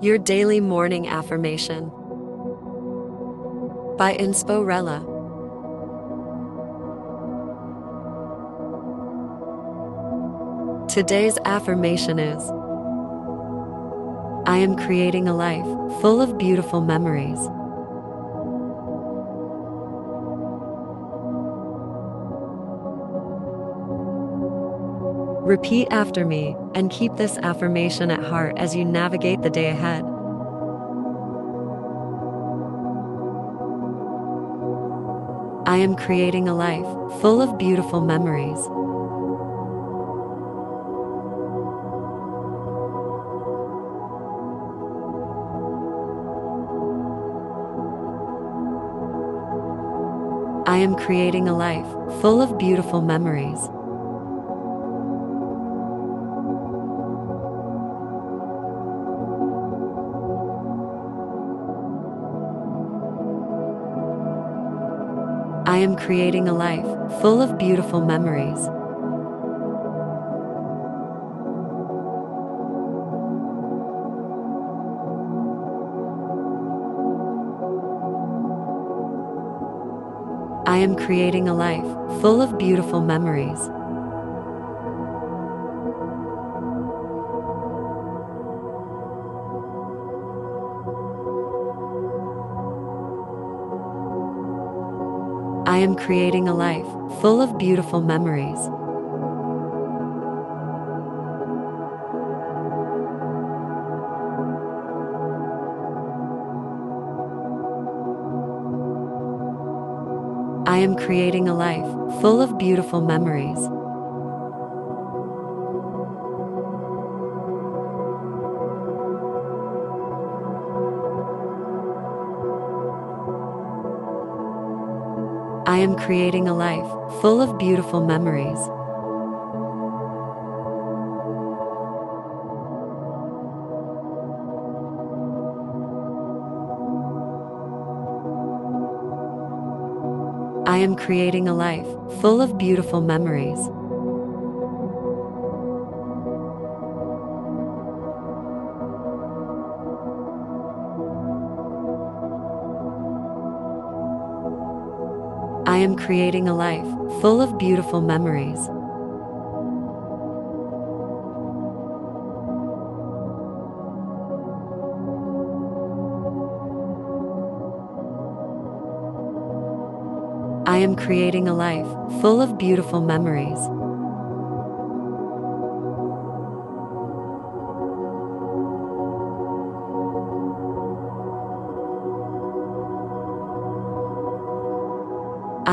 Your daily morning affirmation by Insporella. Today's affirmation is I am creating a life full of beautiful memories. Repeat after me and keep this affirmation at heart as you navigate the day ahead. I am creating a life full of beautiful memories. I am creating a life full of beautiful memories. I am creating a life full of beautiful memories. I am creating a life full of beautiful memories. Am creating a life full of beautiful memories. I am creating a life full of beautiful memories. I am creating a life full of beautiful memories. I am creating a life full of beautiful memories. I am creating a life full of beautiful memories. I am creating a life full of beautiful memories.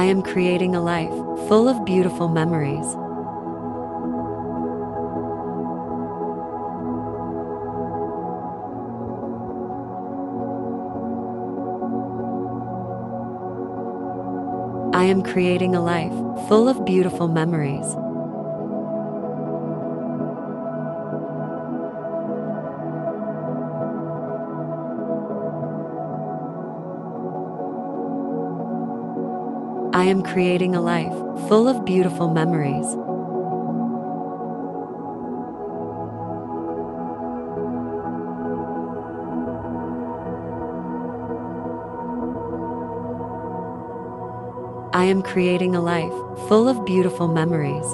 I am creating a life full of beautiful memories. I am creating a life full of beautiful memories. I am creating a life full of beautiful memories. I am creating a life full of beautiful memories.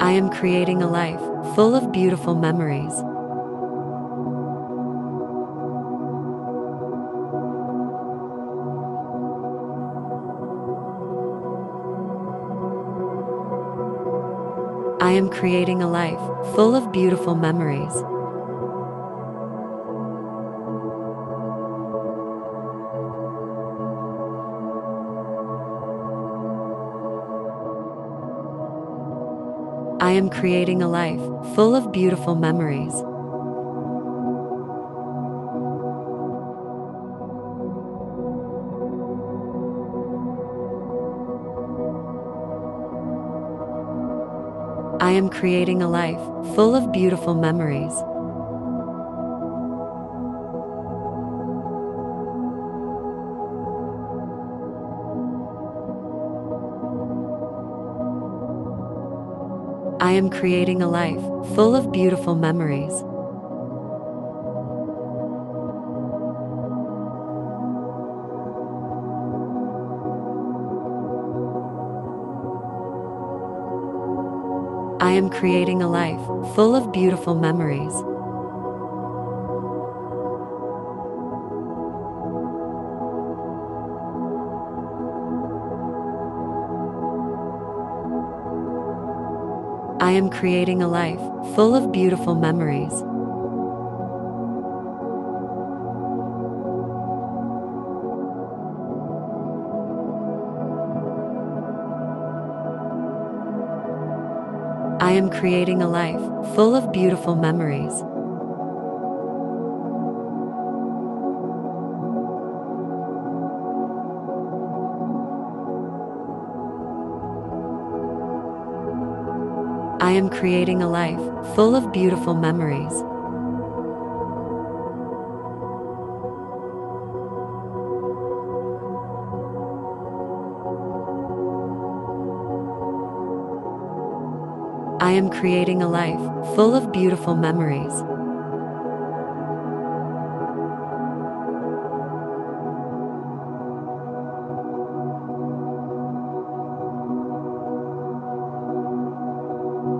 I am creating a life full of beautiful memories. I am creating a life full of beautiful memories. Am creating a life full of beautiful memories. I am creating a life full of beautiful memories. I am creating a life full of beautiful memories. I am creating a life full of beautiful memories. I am creating a life full of beautiful memories. I am creating a life full of beautiful memories. I am creating a life full of beautiful memories. I am creating a life full of beautiful memories.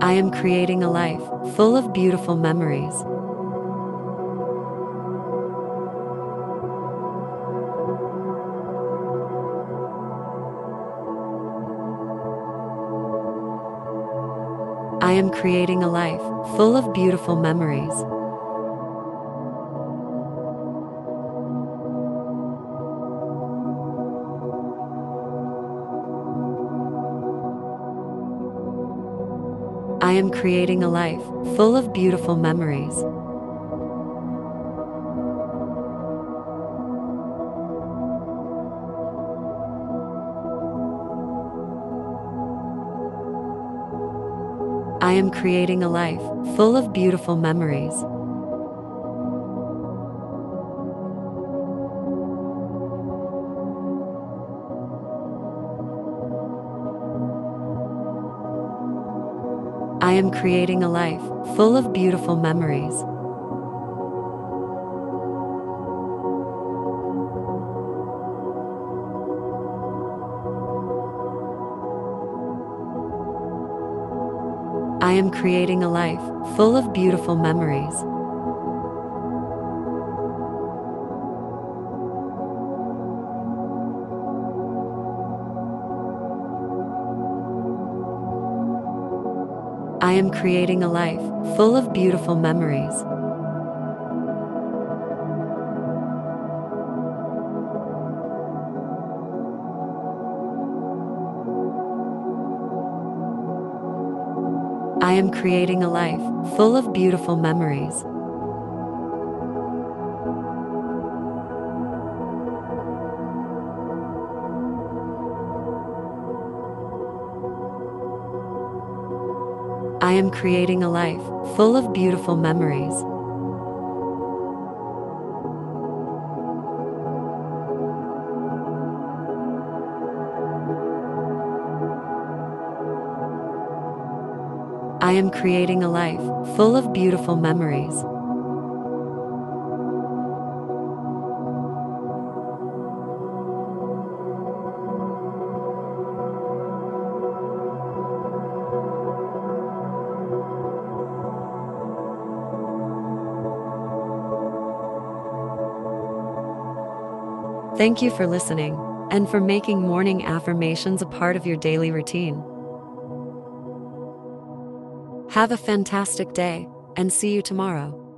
I am creating a life full of beautiful memories. I am creating a life full of beautiful memories. Creating a life full of beautiful memories. I am creating a life full of beautiful memories. Am creating a life full of beautiful memories. I am creating a life full of beautiful memories. I am creating a life full of beautiful memories. I am creating a life full of beautiful memories. Creating a life full of beautiful memories. I am creating a life full of beautiful memories. Thank you for listening and for making morning affirmations a part of your daily routine. Have a fantastic day and see you tomorrow.